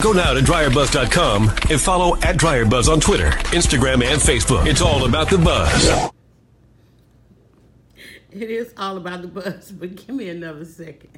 Go now to dryerbuzz.com and follow at dryerbuzz on Twitter, Instagram, and Facebook. It's all about the buzz. It is all about the buzz, but give me another second.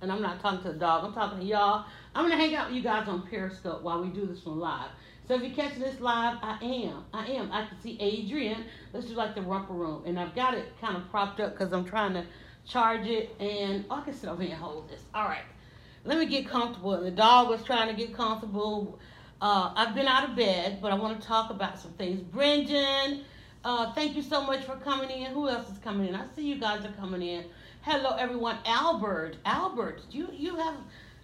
And I'm not talking to the dog. I'm talking to y'all. I'm gonna hang out with you guys on Periscope while we do this one live. So if you're catching this live, I am. I am. I can see Adrian. Let's do like the Romper Room, and I've got it kind of propped up because I'm trying to charge it. And oh, I can sit over here and hold this. All right. Let me get comfortable. The dog was trying to get comfortable. Uh, I've been out of bed, but I want to talk about some things. Brendan. Uh, thank you so much for coming in. Who else is coming in? I see you guys are coming in. Hello, everyone. Albert, Albert, you you have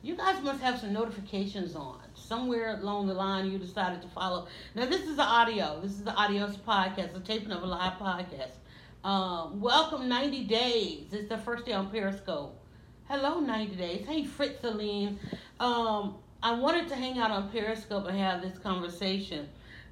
you guys must have some notifications on somewhere along the line. You decided to follow. Now this is the audio. This is the audio podcast, the taping of a live podcast. Um, welcome, 90 days. It's the first day on Periscope. Hello, 90 days. Hey, Fritzaline. Um, I wanted to hang out on Periscope and have this conversation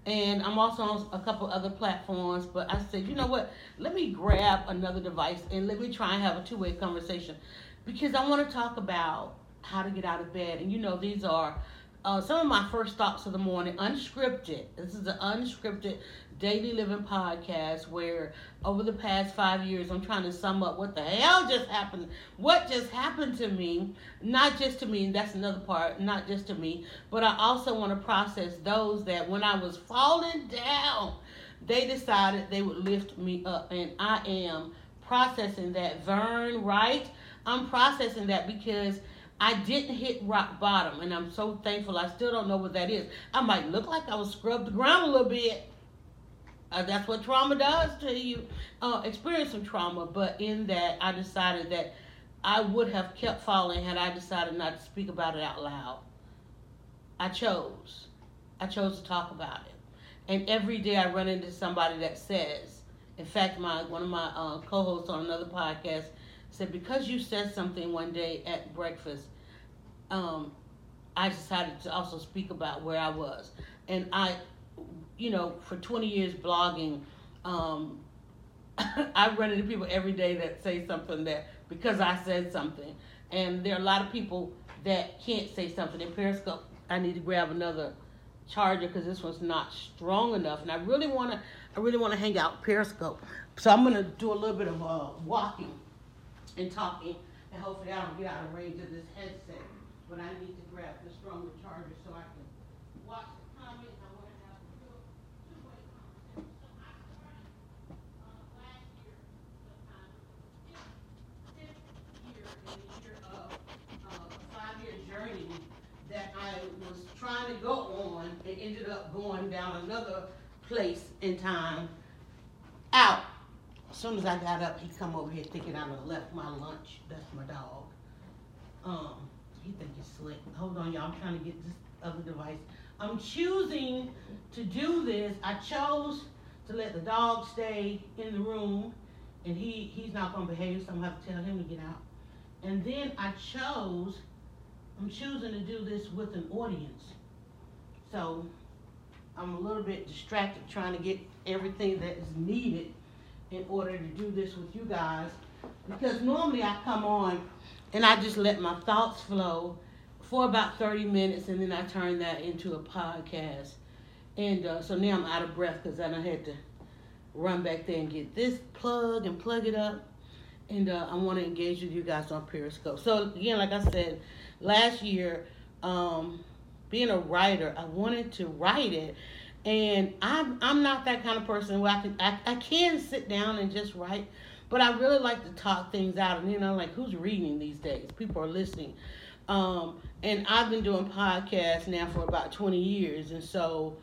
and I'm also on a couple other platforms. But I said, you know what? Let me grab another device and let me try and have a two way conversation because I want to talk about how to get out of bed. And you know, these are uh, some of my first thoughts of the morning, unscripted. This is an unscripted daily living podcast where over the past five years I'm trying to sum up what the hell just happened, what just happened to me, not just to me, that's another part, not just to me, but I also want to process those that when I was falling down, they decided they would lift me up, and I am processing that. Vern, right? I'm processing that because I didn't hit rock bottom, and I'm so thankful. I still don't know what that is. I might look like I was scrubbed the ground a little bit. Uh, that's what trauma does to you. Uh, experience some trauma, but in that, I decided that I would have kept falling had I decided not to speak about it out loud. I chose. I chose to talk about it. And every day I run into somebody that says, in fact, my one of my uh, co-hosts on another podcast said, because you said something one day at breakfast, um, I decided to also speak about where I was. And I, you know, for 20 years blogging, um, I run into people every day that say something that because I said something. And there are a lot of people that can't say something in Periscope. I need to grab another charger because this one's not strong enough. And I really want to, I really want to hang out Periscope. So I'm gonna do a little bit of uh, walking and talking, and hopefully I don't get out of range of this headset. But I need to grab the stronger charger so I can watch the comments. I want to have a real two-way conversation. So I started uh, last year, sometime, fifth year in the year of uh, a five-year journey that I was trying to go on and ended up going down another place in time out. As soon as I got up, he come over here thinking I done left my lunch. That's my dog. Um, he think he's slick. Hold on, y'all. I'm trying to get this other device. I'm choosing to do this. I chose to let the dog stay in the room, and he he's not gonna behave, so I'm gonna have to tell him to get out. And then I chose, I'm choosing to do this with an audience. So I'm a little bit distracted trying to get everything that is needed in order to do this with you guys. Because normally I come on and I just let my thoughts flow for about 30 minutes and then I turn that into a podcast. And uh, so now I'm out of breath because I done had to run back there and get this plug and plug it up. And uh, I want to engage with you guys on Periscope. So again, like I said, last year, um, being a writer, I wanted to write it. And I'm I'm not that kind of person where I can I, I can sit down and just write, but I really like to talk things out. And you know, like who's reading these days? People are listening. Um, and I've been doing podcasts now for about 20 years, and so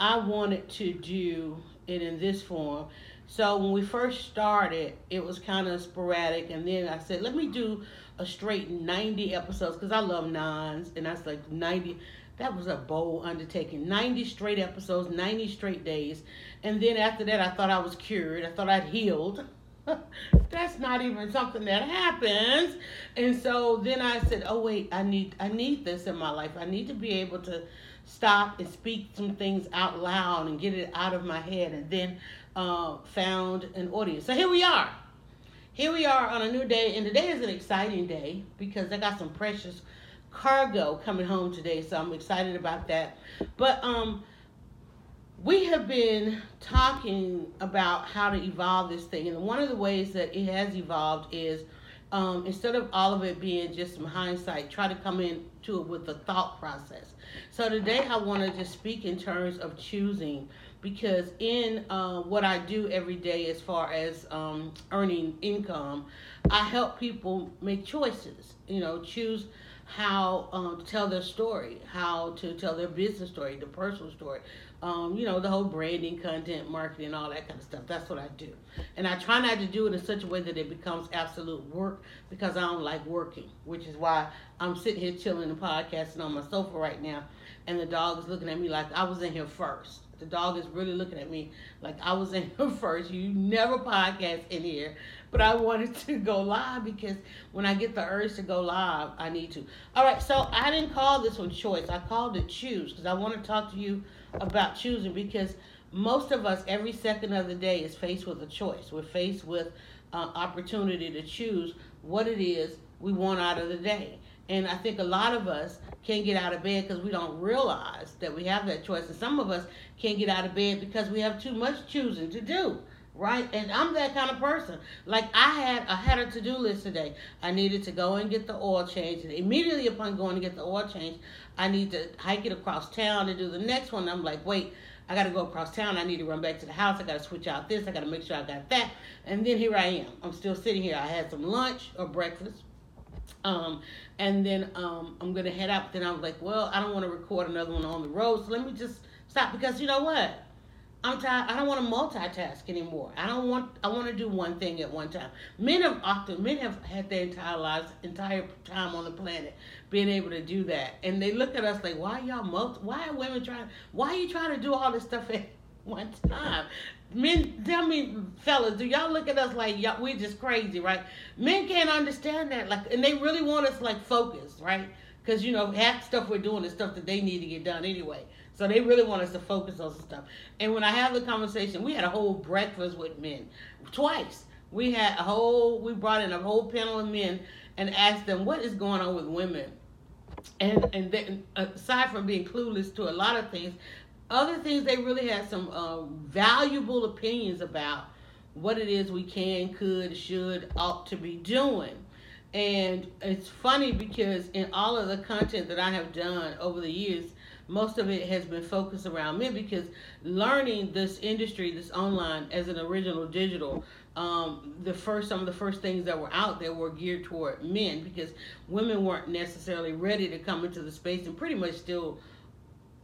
I wanted to do it in this form. So when we first started, it was kind of sporadic, and then I said, let me do a straight 90 episodes because I love nines, and that's like 90. That was a bold undertaking. 90 straight episodes, 90 straight days. And then after that, I thought I was cured. I thought I'd healed. That's not even something that happens. And so then I said, "Oh wait, I need I need this in my life. I need to be able to stop and speak some things out loud and get it out of my head." And then uh, found an audience. So here we are. Here we are on a new day, and today is an exciting day because I got some precious cargo coming home today, so I'm excited about that. But um, we have been talking about how to evolve this thing, and one of the ways that it has evolved is um, instead of all of it being just some hindsight, try to come into it with a thought process. So today I want to just speak in terms of choosing because in uh, what I do every day as far as um, earning income, I help people make choices. You know, choose how um, to tell their story, how to tell their business story, the personal story, um, you know, the whole branding, content, marketing, all that kind of stuff. That's what I do. And I try not to do it in such a way that it becomes absolute work because I don't like working, which is why I'm sitting here chilling and podcasting on my sofa right now. And the dog is looking at me like I was in here first. The dog is really looking at me like I was in here first. You never podcast in here. But I wanted to go live because when I get the urge to go live, I need to. All right, so I didn't call this one choice. I called it choose because I want to talk to you about choosing because most of us every second of the day is faced with a choice. We're faced with uh, opportunity to choose what it is we want out of the day. And I think a lot of us can't get out of bed because we don't realize that we have that choice. And some of us can't get out of bed because we have too much choosing to do. Right? And I'm that kind of person. Like I had I had a to-do list today. I needed to go and get the oil change. And immediately upon going to get the oil change, I need to hike it across town to do the next one. I'm like, wait, I got to go across town. I need to run back to the house. I got to switch out this. I got to make sure I got that. And then here I am. I'm still sitting here. I had some lunch or breakfast. Um, and then um, I'm gonna head out. Then I was like, well, I don't want to record another one on the road, so let me just stop because you know what? I'm tired. I don't want to multitask anymore. I don't want. I want to do one thing at one time. Men have often men have had their entire lives, entire time on the planet, being able to do that, and they look at us like, why y'all multi? Why are women trying? Why are you trying to do all this stuff at one time? Men, tell me, fellas, do y'all look at us like y'all, we just crazy, right? Men can't understand that, like, and they really want us like focused, right? Because you know half the stuff we're doing is stuff that they need to get done anyway. So they really want us to focus on some stuff. And when I have the conversation, we had a whole breakfast with men twice. We had a whole, we brought in a whole panel of men and asked them what is going on with women. And and then uh, aside from being clueless to a lot of things, other things they really had some uh, valuable opinions about what it is we can, could, should, ought to be doing. And it's funny because in all of the content that I have done over the years, most of it has been focused around men because learning this industry, this online as an original digital, um, the first some of the first things that were out there were geared toward men because women weren't necessarily ready to come into the space and pretty much still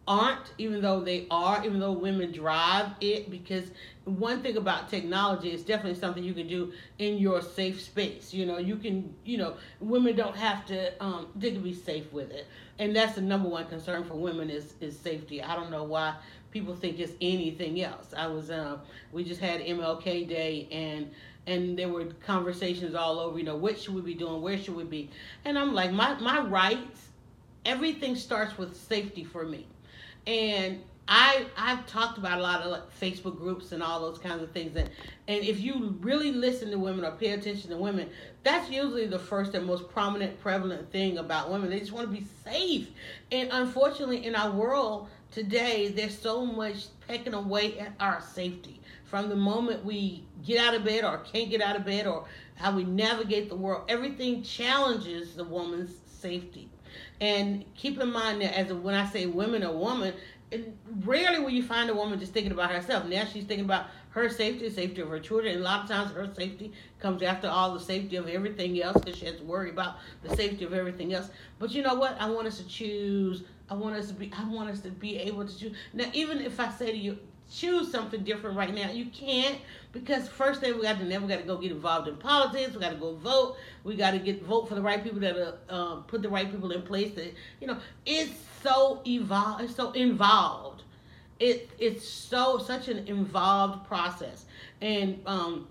aren't, even though they are, even though women drive it, because one thing about technology is definitely something you can do in your safe space. You know, you can, you know, women don't have to, um, they can be safe with it. And that's the number one concern for women is, is safety. I don't know why people think it's anything else. I was, um, we just had MLK Day and, and there were conversations all over, you know, what should we be doing? Where should we be? And I'm like, my, my rights, everything starts with safety for me and I I've talked about a lot of like Facebook groups and all those kinds of things and and if you really listen to women or pay attention to women, that's usually the first and most prominent prevalent thing about women. They just want to be safe. And unfortunately in our world today there's so much pecking away at our safety. From the moment we get out of bed or can't get out of bed or how we navigate the world, everything challenges the woman's safety. And keep in mind that as a, when I say women or woman, rarely will you find a woman just thinking about herself. Now she's thinking about her safety, the safety of her children, and a lot of times her safety comes after all the safety of everything else because she has to worry about the safety of everything else. But you know what? I want us to choose. I want us to be. I want us to be able to choose. Now, even if I say to you, choose something different right now. You can't because first thing we got to never got to go get involved in politics. We got to go vote. We got to get vote for the right people that uh, put the right people in place. That you know, it's so evolved. It's so involved. It it's so such an involved process. And um,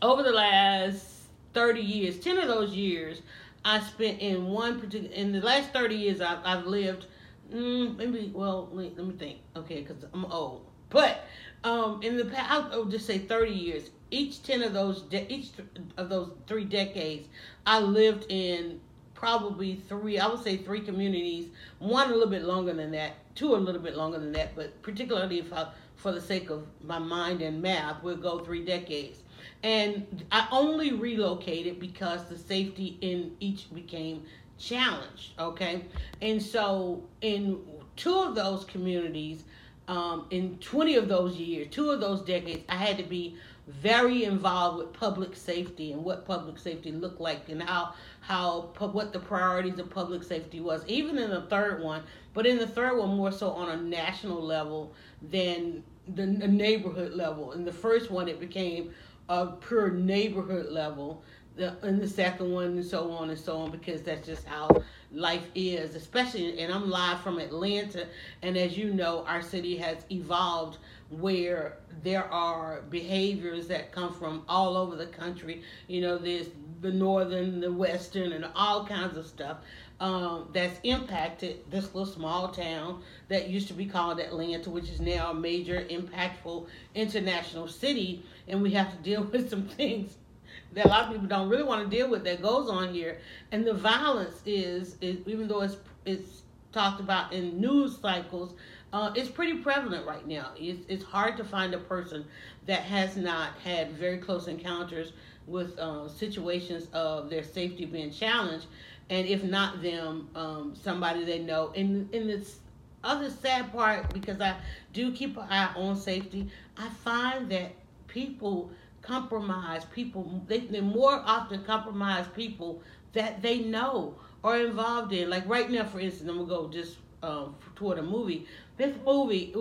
over the last thirty years, ten of those years, I spent in one particular. In the last thirty years, I've, I've lived. Mm, maybe well, let, let me think. Okay, because I'm old. But um, in the past, I'll just say 30 years. Each 10 of those, de- each of those three decades, I lived in probably three, I would say three communities. One a little bit longer than that, two a little bit longer than that, but particularly if I, for the sake of my mind and math, we'll go three decades. And I only relocated because the safety in each became challenged, okay? And so in two of those communities, um, in 20 of those years, two of those decades, I had to be very involved with public safety and what public safety looked like and how how what the priorities of public safety was. Even in the third one, but in the third one more so on a national level than the neighborhood level. In the first one, it became a pure neighborhood level. The, in the second one, and so on and so on, because that's just how life is, especially, and I'm live from Atlanta, and as you know, our city has evolved where there are behaviors that come from all over the country. You know, there's the northern, the western, and all kinds of stuff um, that's impacted this little small town that used to be called Atlanta, which is now a major, impactful international city, and we have to deal with some things that a lot of people don't really want to deal with that goes on here. And the violence is, is even though it's it's talked about in news cycles, uh, it's pretty prevalent right now. It's, it's hard to find a person that has not had very close encounters with uh, situations of their safety being challenged, and if not them, um, somebody they know. And in this other sad part, because I do keep an eye on safety, I find that people compromise people. They, they more often compromise people that they know are involved in. Like right now, for instance, I'm gonna go just um, toward a movie. This movie,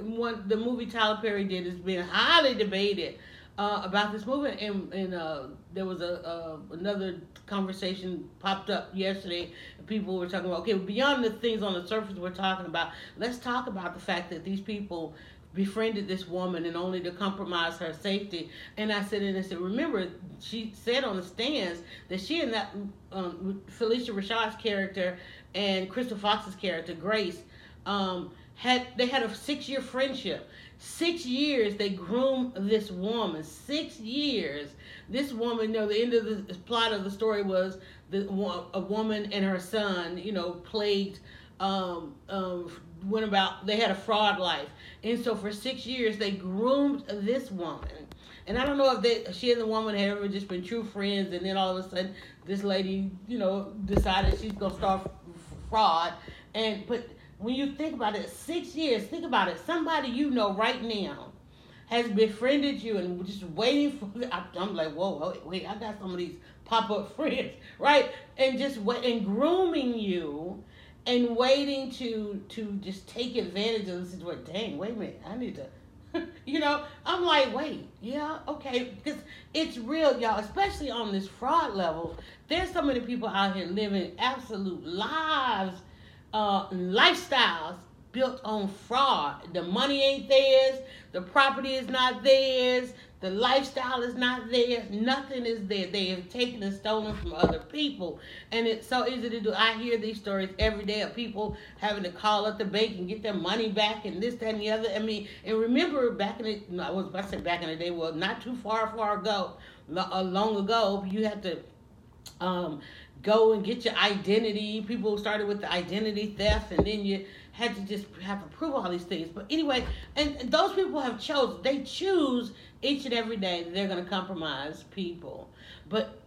one the movie Tyler Perry did, has been highly debated uh, about this movie, and, and uh, there was a uh, another conversation popped up yesterday. People were talking about okay, beyond the things on the surface we're talking about, let's talk about the fact that these people befriended this woman and only to compromise her safety. And I said, and I said, remember, she said on the stands that she and that um, Phylicia Rashad's character and Crystal Fox's character Grace um, had they had a six year friendship. Six years they groomed this woman. Six years. This woman, you know, the end of the plot of the story was the a woman and her son, you know, plagued um, um, went about they had a fraud life. And so for six years they groomed this woman. And i don't know if they she and the woman had ever just been true friends and then all of a sudden this lady you know decided she's gonna start fraud. And but when you think about it six years think about it. Somebody you know right now has befriended you and just waiting for i'm like whoa wait, wait i got some of these pop-up friends right? And just wait and grooming you and waiting to to just take advantage of the situation. Dang, wait a minute, I need to. you know, I'm like, wait, yeah, okay, because it's real, y'all. Especially on this fraud level, there's so many people out here living absolute lives, uh, lifestyles built on fraud. The money ain't theirs, the property is not theirs, the lifestyle is not there. Nothing is there. They have taken and stolen from other people. And it's so easy to do. I hear these stories every day of people having to call up the bank and get their money back and this, that, and the other. I mean, and remember back in the, I was about to say back in the day, well, not too far, far ago, uh, long ago, you had to um, go and get your identity. People started with the identity theft and then you had to just have to prove all these things. But anyway, and those people have chosen, they choose each and every day they're going to compromise people. But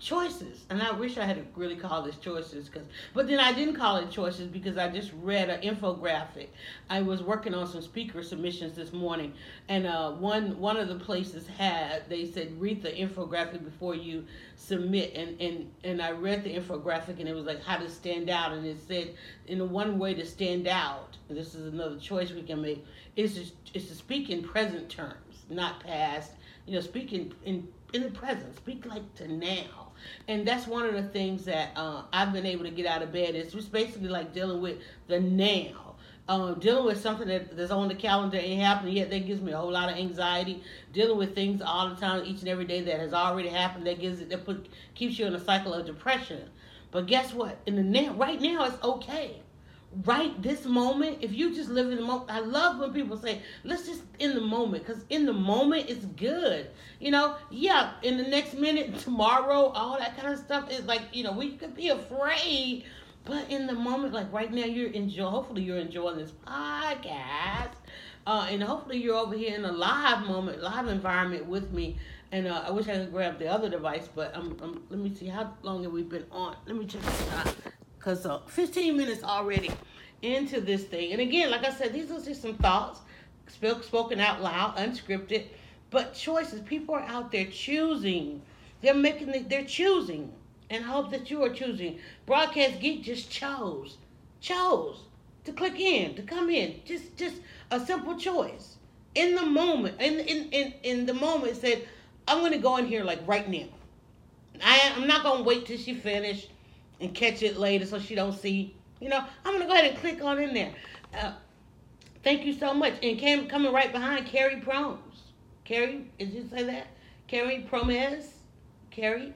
choices. And i wish i had really called this choices because but then i didn't call it choices because i just read an infographic. I was working on some speaker submissions this morning and uh, one one of the places had they said read the infographic before you submit. And and and i read the infographic and it was like how to stand out. And it said in one way to stand out this is another choice we can make is to, is to speak in present terms not past. You know speak in, in in the present. Speak like to now and that's one of the things that uh, I've been able to get out of bed. It's just basically like dealing with the now. Um, dealing with something that, that's on the calendar ain't happening yet, that gives me a whole lot of anxiety. Dealing with things all the time, each and every day that has already happened, that gives it that put keeps you in a cycle of depression. But guess what? In the now, right now, it's okay right this moment, if you just live in the moment, I love when people say, let's just in the moment, because in the moment it's good. You know, yeah, in the next minute, tomorrow, all that kind of stuff is like, you know, we could be afraid, but in the moment, like right now, you're enjoying, hopefully you're enjoying this podcast. Uh, and hopefully you're over here in a live moment, live environment with me. And uh, I wish I could grab the other device, but um, let me see how long have we been on. Let me check this out because uh, 15 minutes already into this thing. And again, like I said, these are just some thoughts spoken out loud, unscripted, but choices. People are out there choosing. They're making, the, they're choosing, and hope that you are choosing. Broadcast Geek just chose, chose to click in, to come in. Just, just a simple choice in the moment. In in in, in the moment, said, I'm gonna go in here like right now. I, I'm not gonna wait till she finished and catch it later so she don't see. You know, I'm gonna go ahead and click on in there. Uh, thank you so much. And came coming right behind Carrie Promes. Carrie, did you say that? Carrie Promes? Carrie?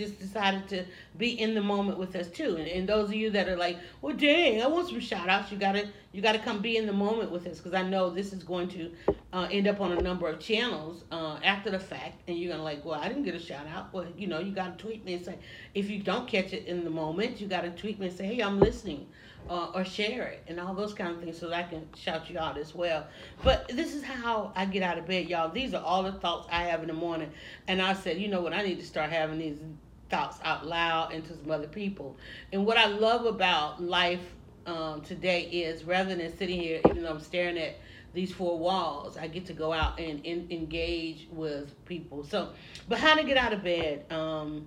Just decided to be in the moment with us too. And, and those of you that are like, well, dang, I want some shout outs. You gotta, you gotta come be in the moment with us because I know this is going to uh, end up on a number of channels uh, after the fact. And you're gonna like, well, I didn't get a shout out. Well, you know, you gotta tweet me and say, if you don't catch it in the moment, you gotta tweet me and say, hey, I'm listening. Uh, or share it and all those kind of things so that I can shout you out as well. But this is how I get out of bed, y'all. These are all the thoughts I have in the morning. And I said, you know what, I need to start having these thoughts out loud into some other people. And what I love about life um, today is rather than sitting here, even though I'm staring at these four walls, I get to go out and, and engage with people. So, but how to get out of bed? Um,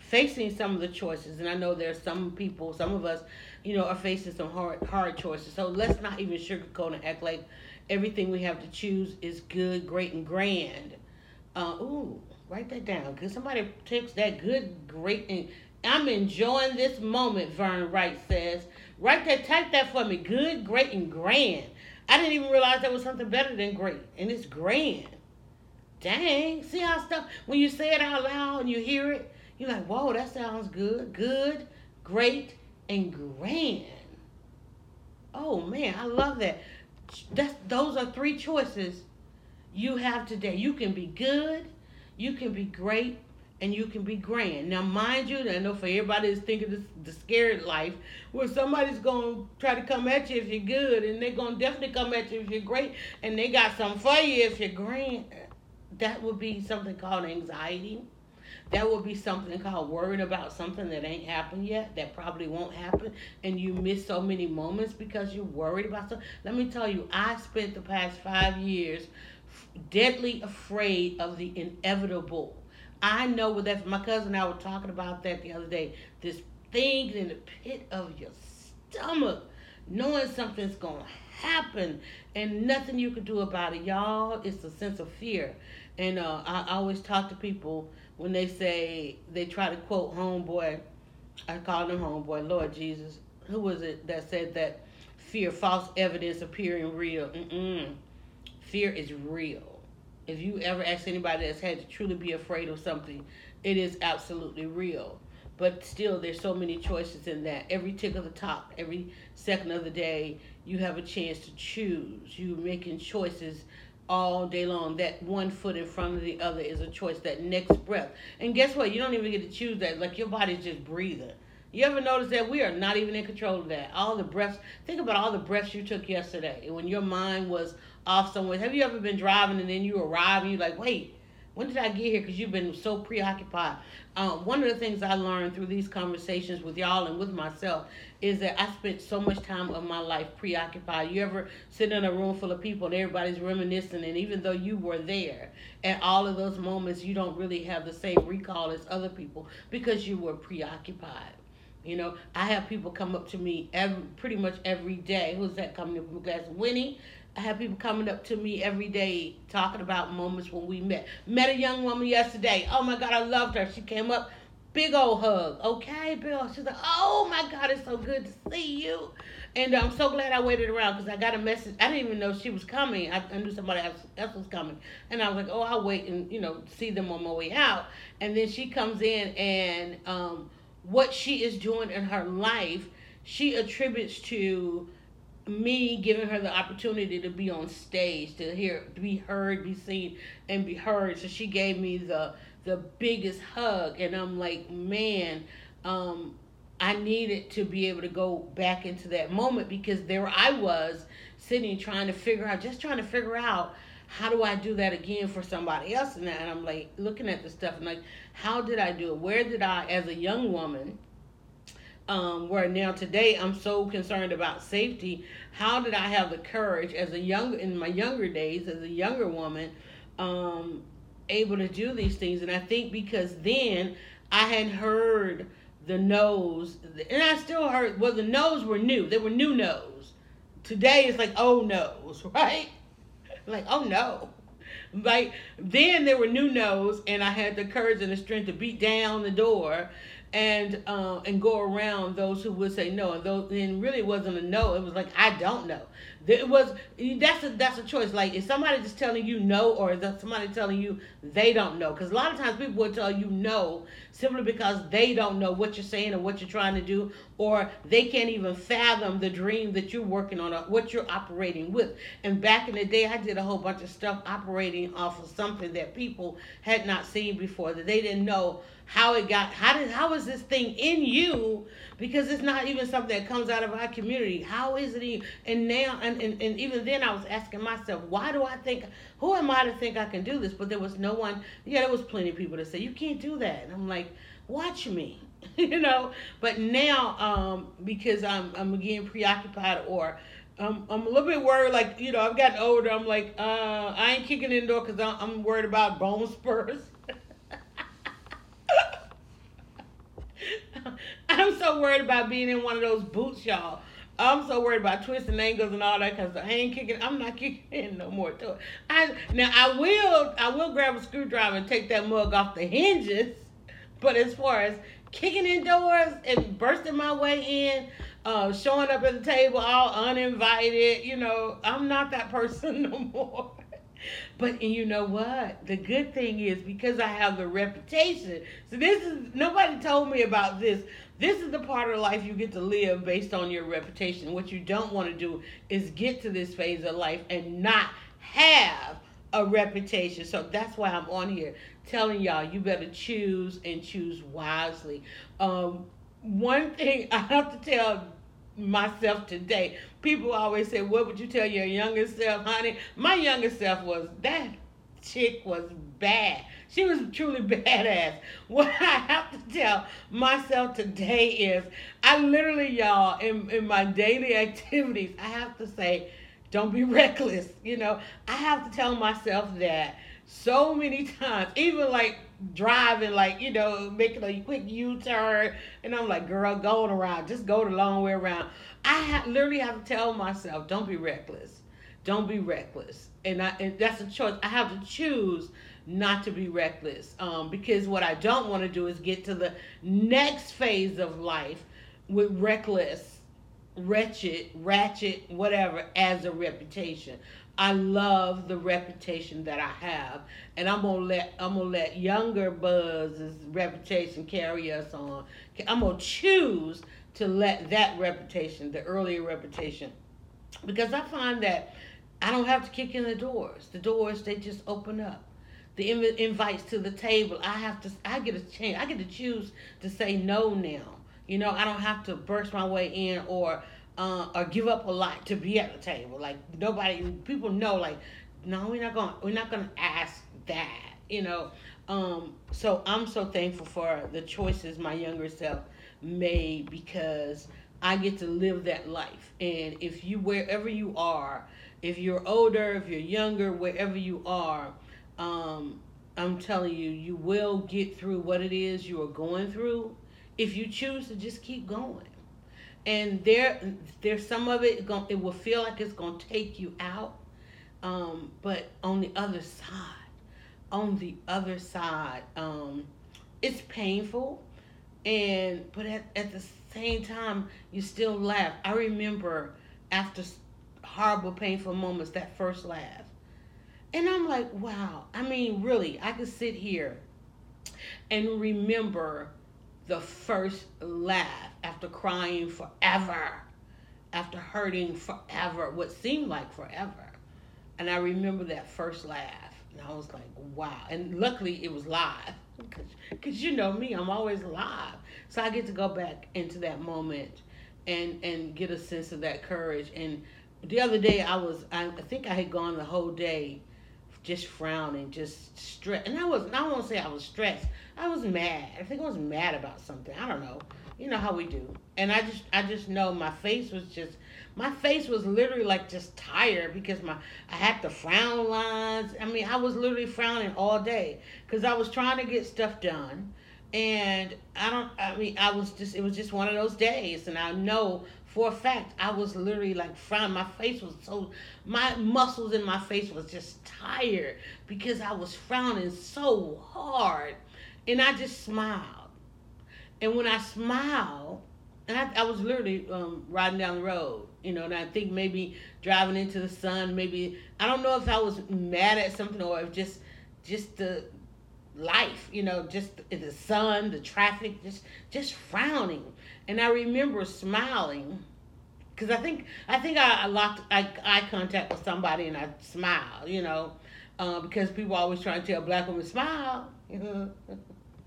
facing some of the choices, and I know there's some people, some of us, you know, are facing some hard hard choices. So let's not even sugarcoat and act like everything we have to choose is good, great, and grand. Uh, ooh, Write that down. Cause somebody takes that good, great, and I'm enjoying this moment. Vern Wright says, "Write that. Type that for me. Good, great, and grand." I didn't even realize there was something better than great, and it's grand. Dang! See how stuff when you say it out loud and you hear it, you're like, "Whoa, that sounds good. Good, great, and grand." Oh man, I love that. That's those are three choices you have today. You can be good, you can be great and you can be grand. Now, mind you, I know for everybody that's thinking this, the scared life, where somebody's to try to come at you if you're good, and they're to definitely come at you if you're great, and they got something for you if you're grand. That would be something called anxiety. That would be something called worrying about something that ain't happened yet, that probably won't happen, and you miss so many moments because you're worried about something. Let me tell you, I spent the past five years deadly afraid of the inevitable. I know what that's. My cousin and I were talking about that the other day. This thing in the pit of your stomach, knowing something's gonna happen and nothing you can do about it, y'all. It's a sense of fear. And uh, I always talk to people when they say they try to quote homeboy. I call him homeboy. Lord Jesus, who was it that said that fear, false evidence appearing real? Mm-mm fear is real. If you ever ask anybody that's had to truly be afraid of something, it is absolutely real. But still, there's so many choices in that. Every tick of the top, every second of the day, you have a chance to choose. You're making choices all day long. That one foot in front of the other is a choice. That next breath. And guess what? You don't even get to choose that. Like your body's just breathing. You ever notice that we are not even in control of that? All the breaths. Think about all the breaths you took yesterday when your mind was off somewhere. Have you ever been driving and then you arrive and you're like, wait, when did I get here? Because you've been so preoccupied. Um, one of the things I learned through these conversations with y'all and with myself is that I spent so much time of my life preoccupied. You ever sit in a room full of people and everybody's reminiscing, and even though you were there at all of those moments, you don't really have the same recall as other people because you were preoccupied. You know, I have people come up to me every pretty much every day. Who's that coming up? That's Winnie. I have people coming up to me every day talking about moments when we met. Met a young woman yesterday. Oh my God, I loved her. She came up, big old hug. Okay, Bill. She's like, oh my God, it's so good to see you. And I'm so glad I waited around because I got a message. I didn't even know she was coming. I, I knew somebody else, was coming. And I was like, oh, I'll wait and, you know, see them on my way out. And then she comes in and um, what she is doing in her life, she attributes to me giving her the opportunity to be on stage, to hear, be heard, be seen, and be heard. So she gave me the the biggest hug, and I'm like, man, um, I needed to be able to go back into that moment because there I was sitting trying to figure out, just trying to figure out how do I do that again for somebody else, and, and I'm like looking at the stuff and like, how did I do it? Where did I, as a young woman? Um, where now today I'm so concerned about safety. How did I have the courage as a young in my younger days as a younger woman, um, able to do these things? And I think because then I had heard the no's, and I still heard well the no's were new. They were new no's. Today it's like oh no's, right? Like oh no. Like then there were new no's, and I had the courage and the strength to beat down the door and uh, and go around those who would say no, and those and really wasn't a no. It was like I don't know. It was that's a that's a choice. Like is somebody just telling you no, or is somebody telling you they don't know? Because a lot of times people will tell you no simply because they don't know what you're saying or what you're trying to do, or they can't even fathom the dream that you're working on, or what you're operating with. And back in the day, I did a whole bunch of stuff operating off of something that people had not seen before that they didn't know how it got how did how is this thing in you because it's not even something that comes out of our community how is it in, and now and, and, and even then i was asking myself why do i think who am i to think i can do this but there was no one yeah there was plenty of people that say you can't do that and i'm like watch me you know but now um because i'm i'm again preoccupied or um, I'm a little bit worried, like, you know, I've gotten older. I'm like, uh, I ain't kicking in the door because I'm, I'm worried about bone spurs. I'm so worried about being in one of those boots, y'all. I'm so worried about twisting ankles and all that because I ain't kicking. I'm not kicking in no more to it. I now I will I will grab a screwdriver and take that mug off the hinges, but as far as kicking indoors and bursting my way in, uh, showing up at the table all uninvited, you know, I'm not that person no more. But and you know what? The good thing is because I have the reputation. So this is nobody told me about this. This is the part of life you get to live based on your reputation. What you don't want to do is get to this phase of life and not have a reputation. So that's why I'm on here telling y'all you better choose and choose wisely. Um, one thing I have to tell myself today. People always say, What would you tell your younger self, honey? My younger self was that chick was bad. She was truly badass. What I have to tell myself today is I literally, y'all, in, in my daily activities, I have to say, don't be reckless. You know, I have to tell myself that so many times, even like driving, like, you know, making a quick U turn. And I'm like, girl, going around, just go the long way around. I ha- literally have to tell myself, don't be reckless. Don't be reckless. And, I, and that's a choice. I have to choose not to be reckless um, because what I don't want to do is get to the next phase of life with reckless, wretched, ratchet, whatever, as a reputation. I love the reputation that I have, and I'm gonna let I'm gonna let younger Buzz's reputation carry us on. I'm gonna choose to let that reputation, the earlier reputation, because I find that I don't have to kick in the doors. The doors they just open up. The inv- invites to the table, I have to. I get a chance. I get to choose to say no now. You know, I don't have to burst my way in or uh, or give up a lot to be at the table. Like nobody, people know. Like, no, we're not going. We're not going to ask that. you know. Um, so I'm so thankful for the choices my younger self made because I get to live that life. And if you, wherever you are, if you're older, if you're younger, wherever you are, um, I'm telling you, you will get through what it is you are going through if you choose to just keep going. And there, there's some of it. It will feel like it's gonna take you out, um, but on the other side, on the other side, um, it's painful, and but at, at the same time, you still laugh. I remember after horrible, painful moments, that first laugh. And I'm like, wow. I mean, really, I could sit here and remember the first laugh after crying forever, after hurting forever, what seemed like forever. And I remember that first laugh. And I was like, wow. And luckily it was live. Because you know me, I'm always live. So I get to go back into that moment and, and get a sense of that courage. And the other day I was, I, think I had gone the whole day just frowning, just stressed. And I was, I won't say I was stressed. I was mad. I think I was mad about something. I don't know. You know how we do. And I just, I just know my face was just, my face was literally like just tired because my, I had the frown lines. I mean, I was literally frowning all day because I was trying to get stuff done. And I don't, I mean, I was just, it was just one of those days. And I know for a fact, I was literally like frowning. My face was so, my muscles in my face was just tired because I was frowning so hard. And I just smiled. And when I smiled, and I, I was literally um, riding down the road, you know, and I think maybe driving into the sun, maybe, I don't know if I was mad at something or if just, just the life, you know, just the sun, the traffic, just, just frowning and I remember smiling because I think I think I, locked eye, contact with somebody and I smiled, you know, uh, because people always try to tell black women smile, you know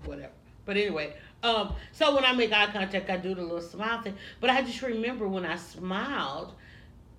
whatever. But anyway, um, so when I make eye contact, I do the little smile thing. But I just remember when I smiled,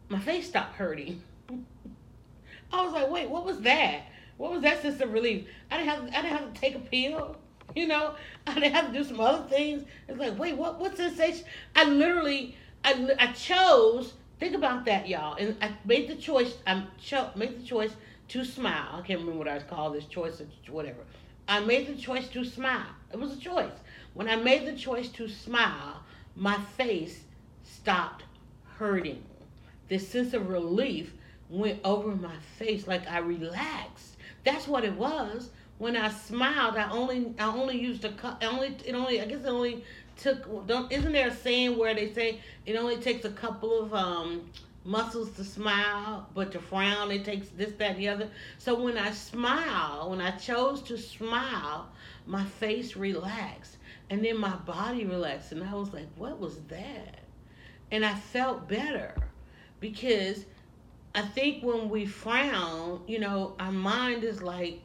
my face stopped hurting. I was like, wait, what was that? What was that sense of relief? I didn't have I didn't have to take a pill. You know, I didn't have to do some other things. It's like, wait, what? What sensation? I literally, I, I chose. Think about that, y'all. And I made the choice. I cho- made the choice to smile. I can't remember what I was called this choice or whatever. I made the choice to smile. It was a choice. When I made the choice to smile, my face stopped hurting. This sense of relief went over my face like I relaxed. That's what it was when I smiled, I only I only used a cup. Only it only I guess it only took. Don't isn't there a saying where they say it only takes a couple of um muscles to smile, but to frown it takes this, that, and the other. So when I smile, when I chose to smile, my face relaxed, and then my body relaxed, and I was like, "What was that?" And I felt better because I think when we frown, you know, our mind is like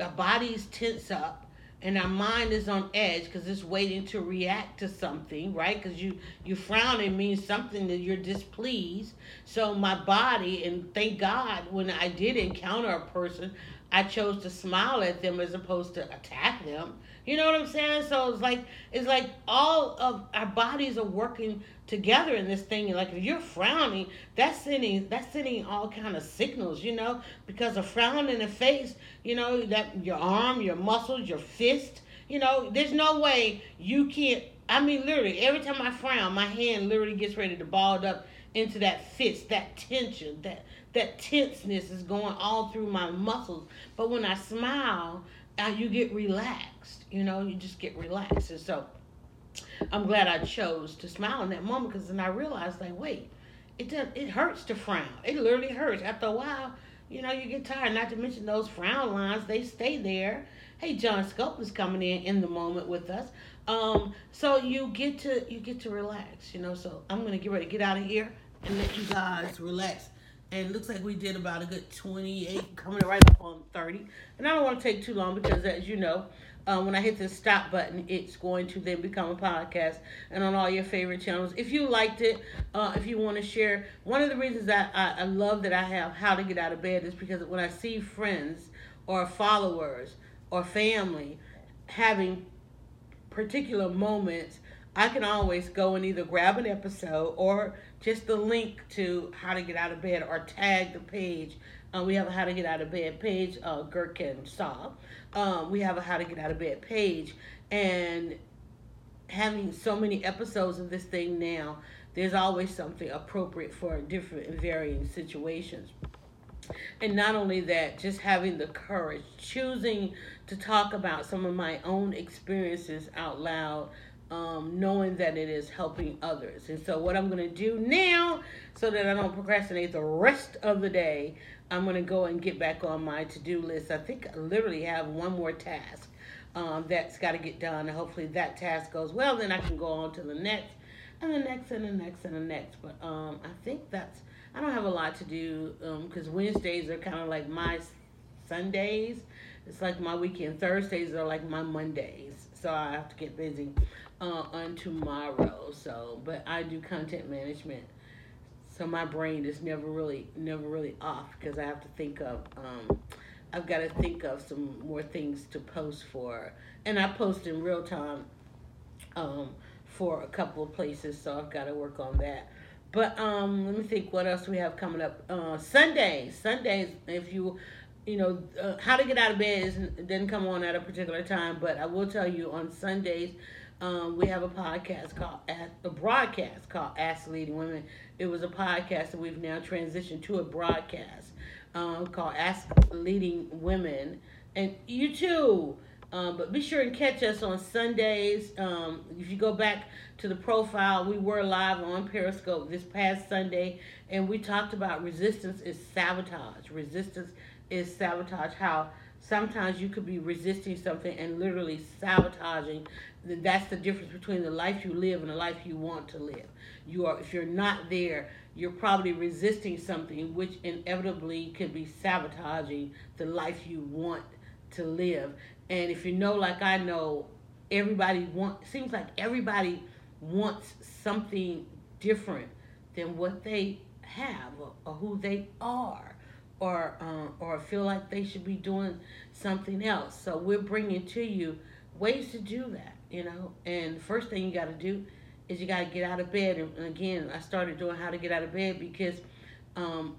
our bodies tense up and our mind is on edge because it's waiting to react to something right? Because you you frowning means something that you're displeased. So my body and thank god when i did encounter a person i chose to smile at them as opposed to attack them you know what i'm saying so it's like it's like all of our bodies are working together in this thing. Like if you're frowning, that's sending that's sending all kind of signals, you know, because a frown in the face, you know, that your arm, your muscles, your fist, you know, there's no way you can't. I mean, literally, every time I frown, my hand literally gets ready to balled up into that fist, that tension, that that tenseness is going all through my muscles. But when I smile, uh, you get relaxed. You know, you just get relaxed, and so I'm glad I chose to smile in that moment because then I realized, like, wait, it does, it hurts to frown. It literally hurts. After a while, you know, you get tired. Not to mention those frown lines, they stay there. Hey, John Scope is coming in in the moment with us. Um, so you get to you get to relax, you know. So I'm gonna get ready to get out of here and let you guys relax. And it looks like we did about a good 28, coming right up on 30. And I don't want to take too long because, as you know, um, when I hit the stop button, it's going to then become a podcast and on all your favorite channels. If you liked it, uh, if you want to share, one of the reasons that I, I love that I have How to Get Out of Bed is because when I see friends or followers or family having particular moments, I can always go and either grab an episode or just the link to how to get out of bed or tag the page. Uh, we have a how to get out of bed page, uh, Gherkin saw. Um, we have a how to get out of bed page. And having so many episodes of this thing now, there's always something appropriate for different and varying situations. And not only that, just having the courage, choosing to talk about some of my own experiences out loud, um, knowing that it is helping others. And so, what I'm going to do now, so that I don't procrastinate the rest of the day, I'm going to go and get back on my to do list. I think I literally have one more task um, that's got to get done. Hopefully, that task goes well. Then I can go on to the next, and the next, and the next, and the next. But um, I think that's I don't have a lot to do because um, Wednesdays are kind of like my Sundays. It's like my weekend. Thursdays are like my Mondays. So I have to get busy uh, on tomorrow. So, but I do content management. So my brain is never really, never really off because I have to think of, um, I've got to think of some more things to post for. And I post in real time um, for a couple of places. So I've got to work on that. But um, let me think what else we have coming up. Uh, Sundays, Sundays. If you, you know, uh, how to get out of bed is, didn't come on at a particular time, but I will tell you on Sundays. Um, we have a podcast called a broadcast called Ask Leading Women. It was a podcast that we've now transitioned to a broadcast um, called Ask Leading Women, and you too um, but be sure and catch us on Sundays. Um, if you go back to the profile, we were live on Periscope this past Sunday, and we talked about resistance is sabotage. Resistance is sabotage. How sometimes you could be resisting something and literally sabotaging. That's the difference between the life you live and the life you want to live. You are, if you're not there, you're probably resisting something which inevitably could be sabotaging the life you want to live. And if you know, like I know, everybody want seems like everybody wants something different than what they have or, or who they are, or uh, or feel like they should be doing something else. So we're bringing to you ways to do that, you know. And first thing you got to do is you got to get out of bed. And again, I started doing how to get out of bed because um,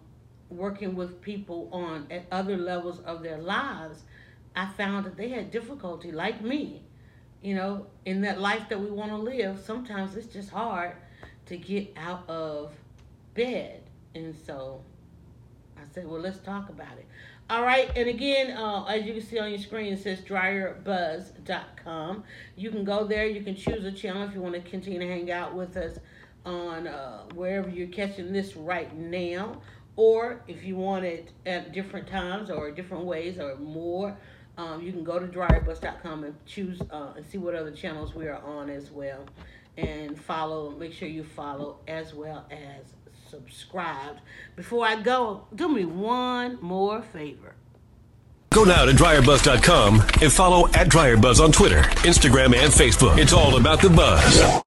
working with people on at other levels of their lives I found that they had difficulty, like me, you know, in that life that we want to live. Sometimes it's just hard to get out of bed. And so I said, well, let's talk about it. All right, and again, uh, as you can see on your screen, it says dryerbuzz.com. You can go there. You can choose a channel if you want to continue to hang out with us on uh, wherever you're catching this right now, or if you want it at different times or different ways or more um, you can go to dryerbuzz.com and choose uh, and see what other channels we are on as well. And follow, make sure you follow as well as subscribe. Before I go, do me one more favor. Go now to dryerbuzz.com and follow at dryerbuzz on Twitter, Instagram, and Facebook. It's all about the buzz.